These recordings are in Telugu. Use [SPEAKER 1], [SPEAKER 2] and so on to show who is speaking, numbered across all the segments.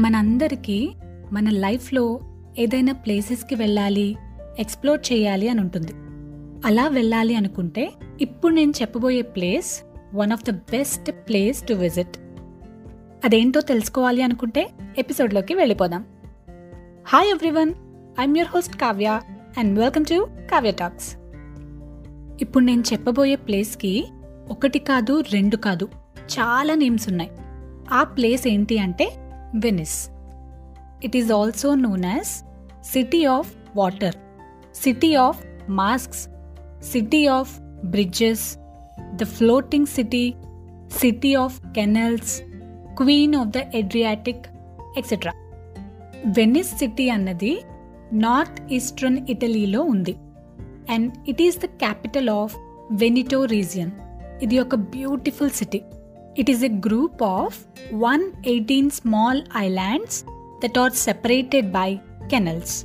[SPEAKER 1] మనందరికీ మన లైఫ్లో ఏదైనా ప్లేసెస్కి వెళ్ళాలి ఎక్స్ప్లోర్ చేయాలి అని ఉంటుంది. అలా వెళ్ళాలి అనుకుంటే ఇప్పుడు నేను చెప్పబోయే place one of the best place to visit. అదేంటో తెలుసుకోవాలి అనుకుంటే ఎపిసోడ్లోకి వెళ్ళిపోదాం. Hi everyone I'm your host Kavya and welcome to Kavya talks ఇప్పుడు నేను చెప్పబోయే ప్లేస్కి ఒకటి కాదు రెండు కాదు చాలా నేమ్స్ ఉన్నాయి. ఆ ప్లేస్ ఏంటి అంటే Venice it is also known as city of water city of masks city of bridges the floating city city of canals queen of the Adriatic etcetera Venice city అన్నది నార్త్ ఈస్టర్న్ ఇటలీలో ఉంది and it is the capital of Veneto region ఇది ఒక beautiful city It is a group of one eighteen small islands that are separated by canals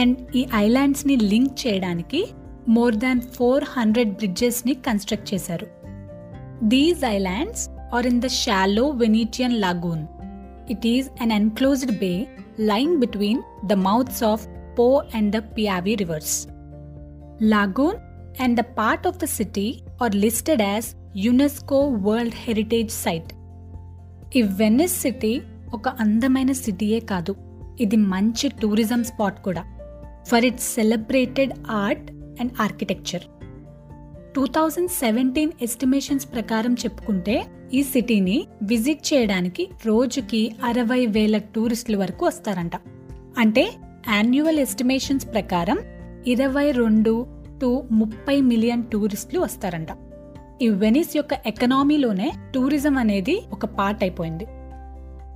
[SPEAKER 1] and ఈ ఐలాండ్స్ని లింక్ చేయడానికి more than four hundred బ్రిడ్జెస్ని construct చేశారు these islands are in the shallow Venetian lagoon it is an enclosed bay lying between the mouths of Po and the Piave rivers. Lagoon and the part of the city are listed as UNESCO world heritage site. ఈ వెనిస్ సిటీ ఒక అందమైన సిటీయే కాదు ఇది మంచి టూరిజం స్పాట్ కూడా. For its celebrated art and architecture. Two thousand seventeen estimations ప్రకారం చెప్పుకుంటే ఈ సిటీని విజిట్ చేయడానికి రోజుకి అరవై వేల టూరిస్టుల వరకు వస్తారంట. అంటే యాన్యువల్ ఎస్టిమేషన్స్ ప్రకారం ఇరవై రెండు టు ముప్పై మిలియన్ టూరిస్టులు వస్తారంట. ఈ వెనిస్ యొక్క ఎకనామీలోనే టూరిజం అనేది ఒక పార్ట్ అయిపోయింది.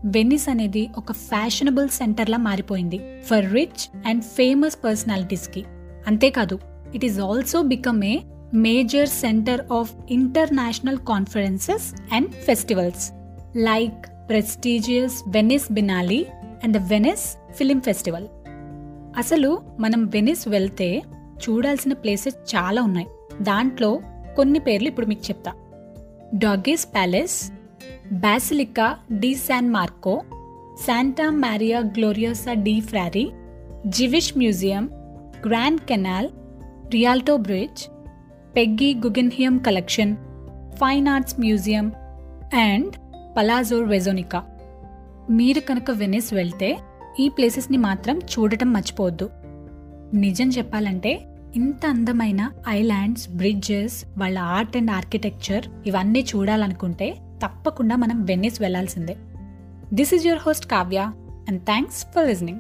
[SPEAKER 1] వెనిస్ అనేది ఒక ఫ్యాషనబుల్ సెంటర్లా మారిపోయింది ఫర్ రిచ్ అండ్ ఫేమస్ పర్సనాలిటీస్కి. అంతేకాదు it is also become a major centre of international conferences and festivals like prestigious Venice Biennale and the Venice film festival. అసలు మనం వెనిస్ వెళ్తే చూడాల్సిన ప్లేసెస్ చాలా ఉన్నాయి. దాంట్లో కొన్ని పేర్లు ఇప్పుడు మీకు చెప్తా. Doge's Palace Basilica di San Marco Santa Maria Gloriosa dei Frari Jewish Museum Grand Canal Rialto Bridge Peggy Guggenheim Collection Fine Arts Museum and Palazzo వెజోనికా మీరు కనుక వెనిస్ వెళ్తే ఈ ప్లేసెస్ని మాత్రం చూడటం మర్చిపోవద్దు. నిజం చెప్పాలంటే ఇంత అందమైన ఐలాండ్స్ బ్రిడ్జెస్ వాళ్ళ ఆర్ట్ అండ్ ఆర్కిటెక్చర్ ఇవన్నీ చూడాలనుకుంటే తప్పకుండా మనం వెన్నీస్ వెళ్ళాల్సిందే. This is your host Kavya and thanks for listening